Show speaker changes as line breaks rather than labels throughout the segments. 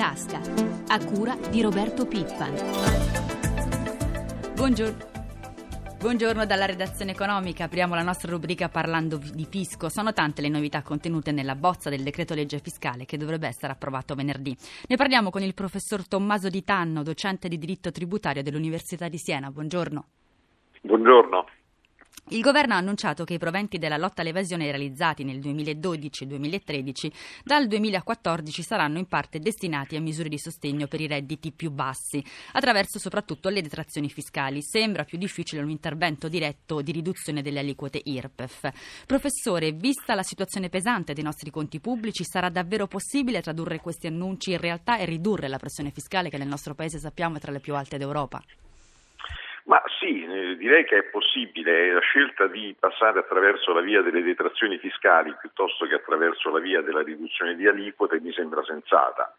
tasca, a cura di Roberto Pippa.
Buongiorno. Buongiorno dalla redazione economica, apriamo la nostra rubrica parlando di fisco. Sono tante le novità contenute nella bozza del decreto legge fiscale che dovrebbe essere approvato venerdì. Ne parliamo con il professor Tommaso Di Tanno, docente di diritto tributario dell'Università di Siena. Buongiorno.
Buongiorno.
Il governo ha annunciato che i proventi della lotta all'evasione realizzati nel 2012 e 2013 dal 2014 saranno in parte destinati a misure di sostegno per i redditi più bassi, attraverso soprattutto le detrazioni fiscali. Sembra più difficile un intervento diretto di riduzione delle aliquote IRPEF. Professore, vista la situazione pesante dei nostri conti pubblici, sarà davvero possibile tradurre questi annunci in realtà e ridurre la pressione fiscale che nel nostro paese sappiamo è tra le più alte d'Europa?
Ma sì, eh, direi che è possibile. La scelta di passare attraverso la via delle detrazioni fiscali piuttosto che attraverso la via della riduzione di aliquote mi sembra sensata.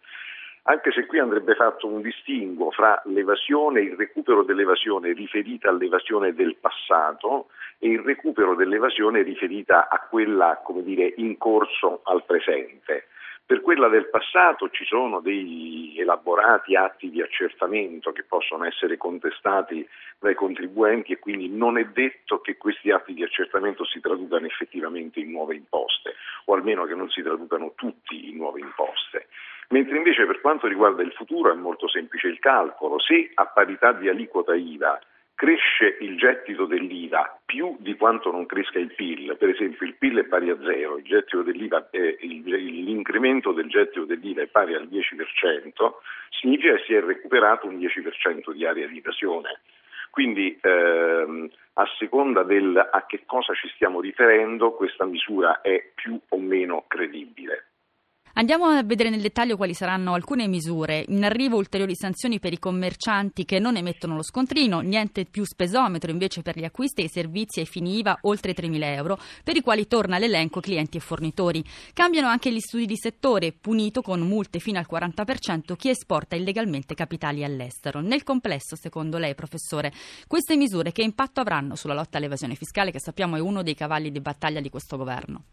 Anche se qui andrebbe fatto un distinguo fra l'evasione, il recupero dell'evasione riferita all'evasione del passato e il recupero dell'evasione riferita a quella, come dire, in corso al presente. Per quella del passato ci sono dei elaborati atti di accertamento che possono essere contestati dai contribuenti e quindi non è detto che questi atti di accertamento si traducano effettivamente in nuove imposte o almeno che non si traducano tutti in nuove imposte. Mentre invece per quanto riguarda il futuro è molto semplice il calcolo, se a parità di aliquota IVA cresce il gettito dell'IVA più di quanto non cresca il PIL, per esempio il PIL è pari a zero, è, l'incremento del gettito dell'IVA è pari al 10%, significa che si è recuperato un 10% di area di evasione. Quindi ehm, a seconda del a che cosa ci stiamo riferendo, questa misura è più o meno credibile.
Andiamo a vedere nel dettaglio quali saranno alcune misure. In arrivo ulteriori sanzioni per i commercianti che non emettono lo scontrino, niente più spesometro invece per gli acquisti e i servizi ai fini IVA oltre 3.000 euro, per i quali torna l'elenco clienti e fornitori. Cambiano anche gli studi di settore, punito con multe fino al 40% chi esporta illegalmente capitali all'estero. Nel complesso, secondo lei, professore, queste misure che impatto avranno sulla lotta all'evasione fiscale, che sappiamo è uno dei cavalli di battaglia di questo governo?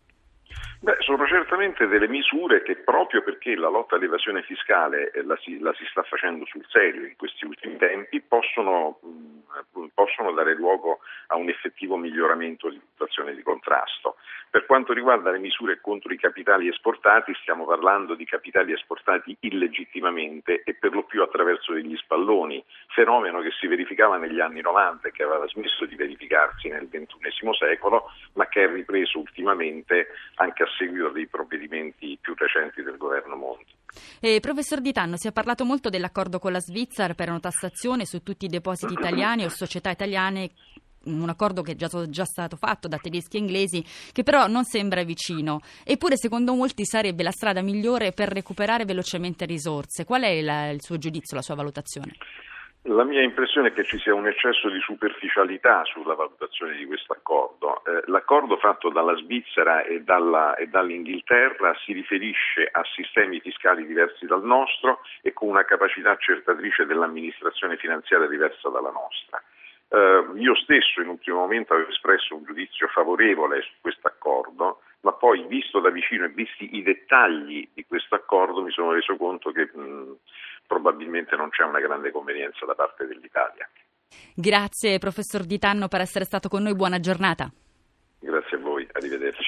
Beh, sono certamente delle misure che proprio perché la lotta all'evasione fiscale eh, la si, la si sta facendo sul serio in questi ultimi tempi possono, mh, possono dare luogo a un effettivo miglioramento di situazione di contrasto. Per quanto riguarda le misure contro i capitali esportati, stiamo parlando di capitali esportati illegittimamente e per lo più attraverso degli spalloni, fenomeno che si verificava negli anni 90 e che aveva smesso di verificarsi nel XXI secolo, ma che è ripreso ultimamente anche a seguito dei provvedimenti più recenti del governo Monti.
Eh, professor Di Tanno, si è parlato molto dell'accordo con la Svizzera per una tassazione su tutti i depositi italiani o società italiane un accordo che è già, già, stato fatto da tedeschi e inglesi, che però non sembra vicino. Eppure, secondo molti, sarebbe la strada migliore per recuperare velocemente risorse. Qual è la, il suo giudizio, la sua valutazione?
La mia impressione è che ci sia un eccesso di superficialità sulla valutazione di questo accordo. Eh, l'accordo fatto dalla Svizzera e, dalla, e, dall'Inghilterra si riferisce a sistemi fiscali diversi dal nostro e con una capacità accertatrice dell'amministrazione finanziaria diversa dalla nostra. Eh, io stesso in un primo momento avevo espresso un giudizio favorevole su questo accordo, ma poi visto da vicino e visti i dettagli di questo accordo mi sono reso conto che mh, probabilmente non c'è una grande convenienza da parte dell'Italia.
Grazie professor Di Tanno per essere stato con noi, buona giornata.
Grazie a voi, arrivederci.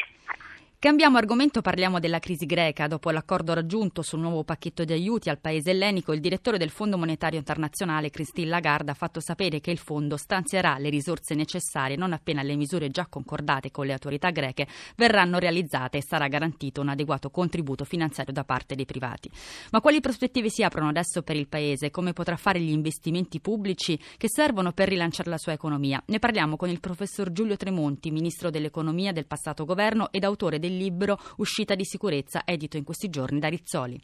Cambiamo argomento, parliamo della crisi greca. Dopo l'accordo raggiunto sul nuovo pacchetto di aiuti al paese ellenico, il direttore del Fondo Monetario Internazionale, Christine Lagarde, ha fatto sapere che il fondo stanzierà le risorse necessarie non appena le misure già concordate con le autorità greche verranno realizzate e sarà garantito un adeguato contributo finanziario da parte dei privati. Ma quali prospettive si aprono adesso per il paese? Come potrà fare gli investimenti pubblici che servono per rilanciare la sua economia? Ne parliamo con il professor Giulio Tremonti, ministro dell'economia del passato governo ed autore del del libro Uscita di sicurezza, edito in questi giorni da Rizzoli.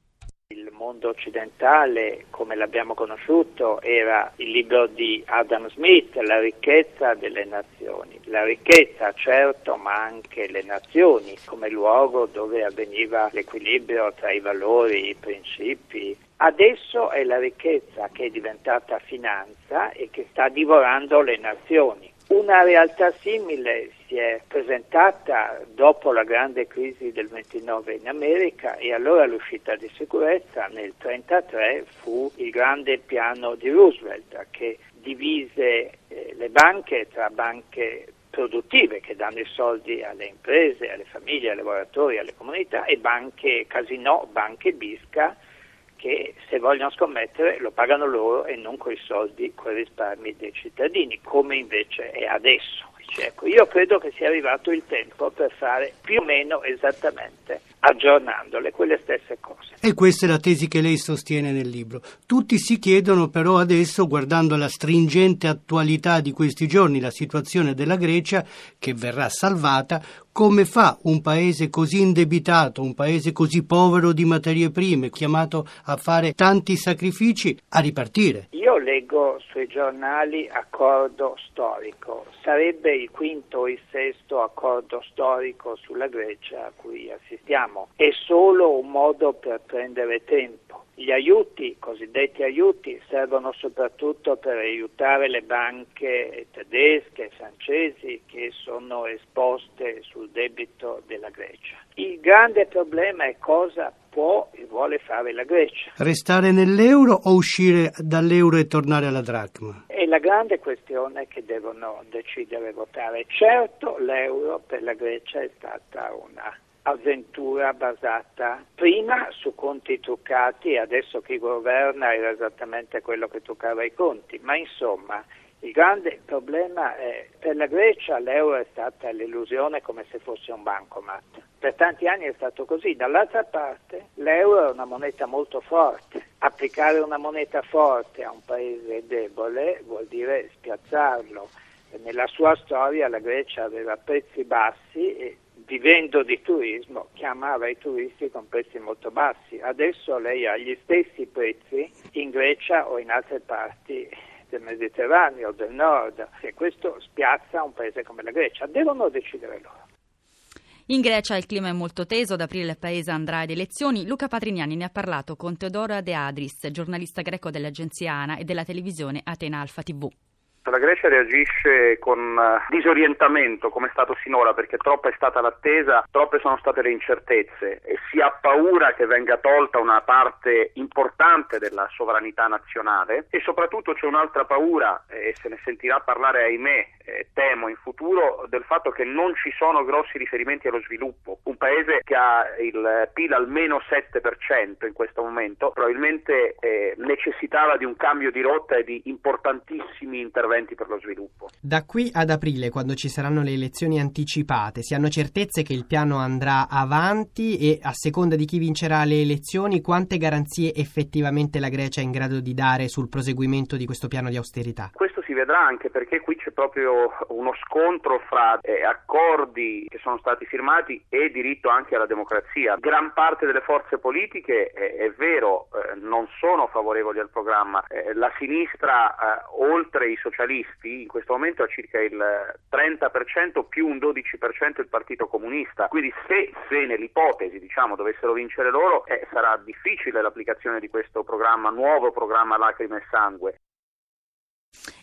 Il mondo occidentale, come l'abbiamo conosciuto, era il libro di Adam Smith, La ricchezza delle nazioni. La ricchezza, certo, ma anche le nazioni come luogo dove avveniva l'equilibrio tra i valori, i principi. Adesso è la ricchezza che è diventata finanza e che sta divorando le nazioni. Una realtà simile si è presentata dopo la grande crisi del 29 in America e allora l'uscita di sicurezza nel 1933 fu il grande piano di Roosevelt che divise eh, le banche tra banche produttive che danno i soldi alle imprese, alle famiglie, ai lavoratori, alle comunità e banche casinò, banche bisca che se vogliono scommettere lo pagano loro e non con i soldi, con i risparmi dei cittadini, come invece è adesso. Ecco, io credo che sia arrivato il tempo per fare più o meno esattamente aggiornandole quelle stesse cose.
E questa è la tesi che lei sostiene nel libro. Tutti si chiedono però adesso, guardando la stringente attualità di questi giorni, la situazione della Grecia, che verrà salvata, come fa un paese così indebitato, un paese così povero di materie prime, chiamato a fare tanti sacrifici, a ripartire?
Io leggo sui giornali accordo storico. Sarebbe il quinto o il sesto accordo storico sulla Grecia a cui assistiamo abbiamo è solo un modo per prendere tempo. Gli aiuti, i cosiddetti aiuti, servono soprattutto per aiutare le banche tedesche e francesi che sono esposte sul debito della Grecia. Il grande problema è cosa può e vuole fare la Grecia.
Restare nell'euro o uscire dall'euro e tornare alla dracma?
È la grande questione che devono decidere e votare. Certo l'euro per la Grecia è stata una avventura basata prima su conti truccati e adesso chi governa era esattamente quello che truccava i conti, ma insomma il grande problema è per la Grecia l'euro è stata l'illusione come se fosse un bancomat. Per tanti anni è stato così. Dall'altra parte l'euro è una moneta molto forte. Applicare una moneta forte a un paese debole vuol dire spiazzarlo. Nella sua storia la Grecia aveva prezzi bassi e vivendo di turismo, chiamava i turisti con prezzi molto bassi. Adesso lei ha gli stessi prezzi in Grecia o in altre parti del Mediterraneo, del nord, e questo spiazza un paese come la Grecia. Devono decidere loro.
In Grecia il clima è molto teso, ad aprile il paese andrà ad elezioni. Luca Patrignani ne ha parlato con Teodoro De Adris, giornalista greco dell'agenzia ANA e della televisione Atena Alfa TV.
La Grecia reagisce con eh, disorientamento come è stato sinora perché troppa è stata l'attesa, troppe sono state le incertezze e si ha paura che venga tolta una parte importante della sovranità nazionale e soprattutto c'è un'altra paura e se ne sentirà parlare ahimè eh, temo in futuro del fatto che non ci sono grossi riferimenti allo sviluppo. Un paese che ha il PIL almeno 7% in questo momento probabilmente eh, necessitava di un cambio di rotta e di importantissimi interventi interventi per lo sviluppo.
Da qui ad aprile, quando ci saranno le elezioni anticipate, si hanno certezze che il piano andrà avanti e a seconda di chi vincerà le elezioni, quante garanzie effettivamente la Grecia è in grado di dare sul proseguimento di questo piano di austerità?
Questo vedrà anche perché qui c'è proprio uno scontro fra eh, accordi che sono stati firmati e diritto anche alla democrazia. Gran parte delle forze politiche, eh, è vero, eh, non sono favorevoli al programma. Eh, la sinistra, eh, oltre i socialisti, in questo momento ha circa il 30% più un 12% il Partito Comunista. Quindi se, se nell'ipotesi diciamo, dovessero vincere loro eh, sarà difficile l'applicazione di questo programma, nuovo programma Lacrime e Sangue.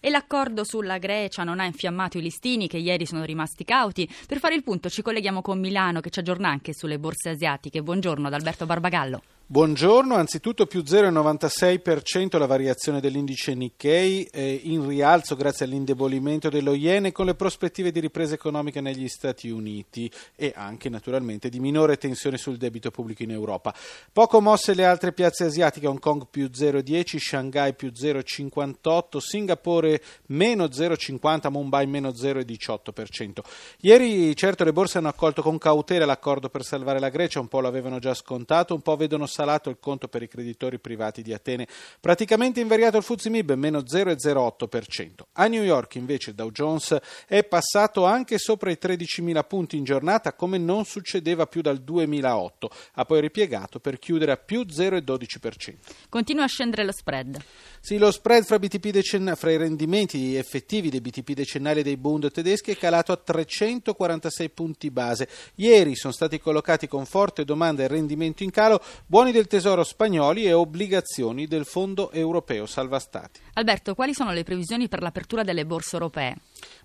E l'accordo sulla Grecia non ha infiammato i listini che ieri sono rimasti cauti. Per fare il punto ci colleghiamo con Milano che ci aggiorna anche sulle borse asiatiche. Buongiorno ad Alberto Barbagallo.
Buongiorno, anzitutto più 0,96% la variazione dell'indice Nikkei eh, in rialzo grazie all'indebolimento dello yen e con le prospettive di ripresa economica negli Stati Uniti e anche naturalmente di minore tensione sul debito pubblico in Europa. Poco mosse le altre piazze asiatiche, Hong Kong più 0,10, Shanghai più 0,58, Singapore meno 0,50, Mumbai meno 0,18%. Ieri certo le borse hanno accolto con cautela l'accordo per salvare la Grecia, un po' l'avevano già scontato, un po' vedono salato il conto per i creditori privati di Atene, praticamente invariato il FTSE MIB, meno 0,08%. A New York invece il Dow Jones è passato anche sopra i 13.000 punti in giornata come non succedeva più dal 2008, ha poi ripiegato per chiudere a più 0,12%.
Continua a scendere lo spread.
Sì, lo spread fra, decen- fra, i rendimenti effettivi dei BTP decennali dei Bund tedeschi è calato a 346 punti base. Ieri sono stati collocati con forte domanda e rendimento in calo buoni buoni del tesoro spagnoli e obbligazioni del Fondo Europeo Salva Stati.
Alberto, quali sono le previsioni per l'apertura delle borse europee?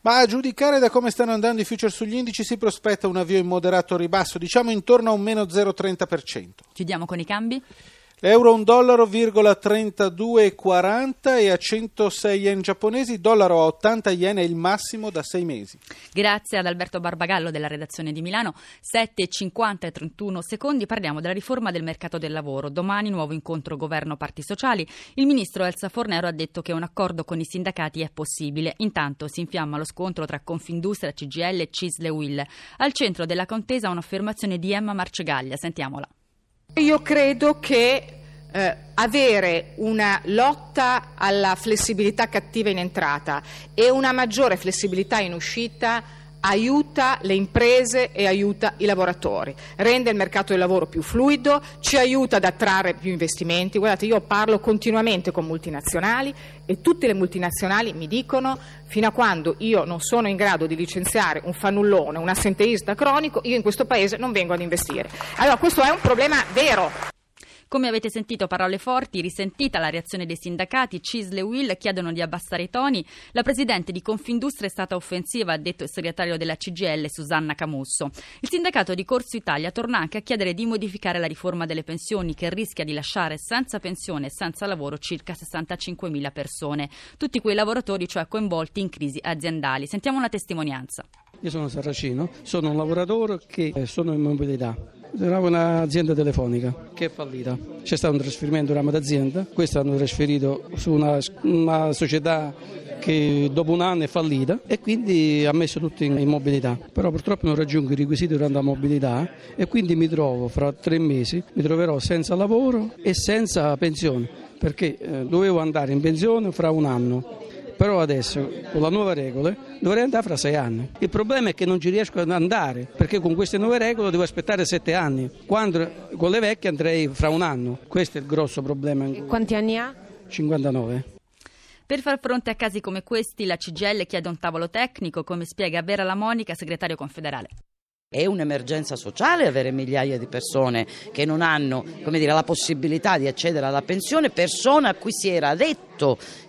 Ma a giudicare da come stanno andando i future sugli indici si prospetta un avvio in moderato ribasso, diciamo intorno a un meno 0,30%.
Chiudiamo con i cambi?
L'euro a un dollaro, 32,40 e a 106 yen giapponesi, dollaro a 80 yen è il massimo da sei mesi.
Grazie ad Alberto Barbagallo della redazione di Milano. 7,50 e 31 secondi parliamo della riforma del mercato del lavoro. Domani nuovo incontro governo parti sociali. Il ministro Elsa Fornero ha detto che un accordo con i sindacati è possibile. Intanto si infiamma lo scontro tra Confindustria, CGL e Cisle Will. Al centro della contesa un'affermazione di Emma Marcegaglia. Sentiamola.
Io credo che eh, avere una lotta alla flessibilità cattiva in entrata e una maggiore flessibilità in uscita aiuta le imprese e aiuta i lavoratori, rende il mercato del lavoro più fluido, ci aiuta ad attrarre più investimenti. Guardate, io parlo continuamente con multinazionali e tutte le multinazionali mi dicono fino a quando io non sono in grado di licenziare un fannullone, un assenteista cronico, io in questo paese non vengo ad investire. Allora questo è un problema vero.
Come avete sentito parole forti, risentita la reazione dei sindacati, Cisle e Will chiedono di abbassare i toni. La presidente di Confindustria è stata offensiva, ha detto il segretario della CGL Susanna Camusso. Il sindacato di Corso Italia torna anche a chiedere di modificare la riforma delle pensioni che rischia di lasciare senza pensione e senza lavoro circa 65.000 persone. Tutti quei lavoratori cioè coinvolti in crisi aziendali. Sentiamo una testimonianza.
Io sono Saracino, sono un lavoratore che sono in mobilità era un'azienda telefonica che è fallita. C'è stato un trasferimento di ramo d'azienda, questo hanno trasferito su una, una società che dopo un anno è fallita e quindi ha messo tutto in mobilità. Però purtroppo non raggiungo i requisiti durante la mobilità e quindi mi trovo fra tre mesi, mi troverò senza lavoro e senza pensione perché eh, dovevo andare in pensione fra un anno però adesso con le nuove regole dovrei andare fra sei anni. Il problema è che non ci riesco ad andare perché con queste nuove regole devo aspettare sette anni, quando con le vecchie andrei fra un anno. Questo è il grosso problema.
Quanti anni ha?
59.
Per far fronte a casi come questi, la CGL chiede un tavolo tecnico, come spiega Vera La Monica, segretario confederale.
È un'emergenza sociale avere migliaia di persone che non hanno dire, la possibilità di accedere alla pensione, persone a cui si era detto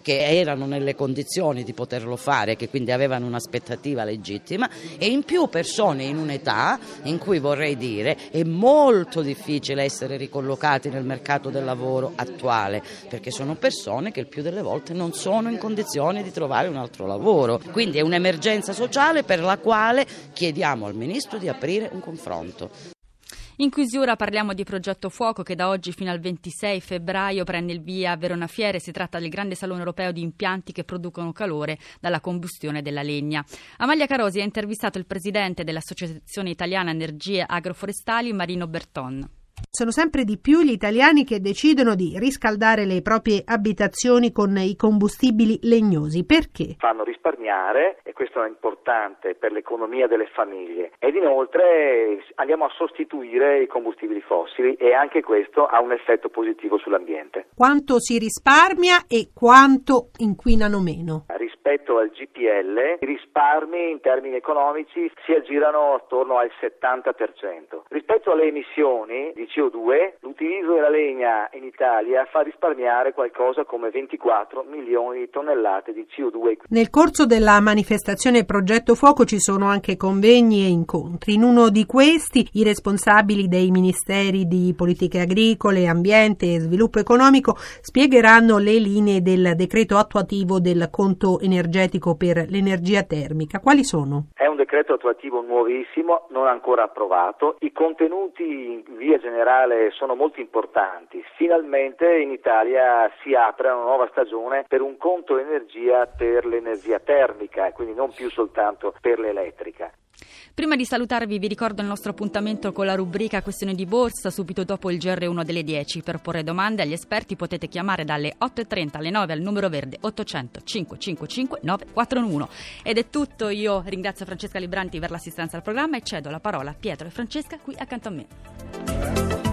che erano nelle condizioni di poterlo fare, che quindi avevano un'aspettativa legittima e in più persone in un'età in cui vorrei dire è molto difficile essere ricollocati nel mercato del lavoro attuale, perché sono persone che il più delle volte non sono in condizioni di trovare un altro lavoro. Quindi è un'emergenza sociale per la quale chiediamo al Ministro di aprire un confronto.
In chiusura parliamo di Progetto Fuoco che da oggi fino al 26 febbraio prende il via a Verona Fiere. Si tratta del grande salone europeo di impianti che producono calore dalla combustione della legna. Amalia Carosi ha intervistato il presidente dell'Associazione Italiana Energie Agroforestali Marino Berton.
Sono sempre di più gli italiani che decidono di riscaldare le proprie abitazioni con i combustibili legnosi. Perché?
Fanno risparmiare e questo è importante per l'economia delle famiglie ed inoltre andiamo a sostituire i combustibili fossili e anche questo ha un effetto positivo sull'ambiente.
Quanto si risparmia e quanto inquinano meno?
Rispetto al GPL i risparmi in termini economici si aggirano attorno al 70%. Rispetto alle emissioni di CO2, l'utilizzo della legna in Italia fa risparmiare qualcosa come 24 milioni di tonnellate di CO2.
Nel corso della manifestazione Progetto Fuoco ci sono anche convegni e incontri. In uno di questi i responsabili dei ministeri di politiche agricole, ambiente e sviluppo economico spiegheranno le linee del decreto attuativo del conto energetico per l'energia termica. Quali sono?
È un decreto attuativo nuovissimo, non ancora approvato. I contenuti in via generale generale sono molto importanti. Finalmente in Italia si apre una nuova stagione per un conto energia per l'energia termica, quindi non più soltanto per l'elettrica.
Prima di salutarvi vi ricordo il nostro appuntamento con la rubrica Questione di borsa subito dopo il GR1 delle 10. Per porre domande agli esperti potete chiamare dalle 8.30 alle 9 al numero verde 800 555 941. Ed è tutto, io ringrazio Francesca Libranti per l'assistenza al programma e cedo la parola a Pietro e Francesca qui accanto a me.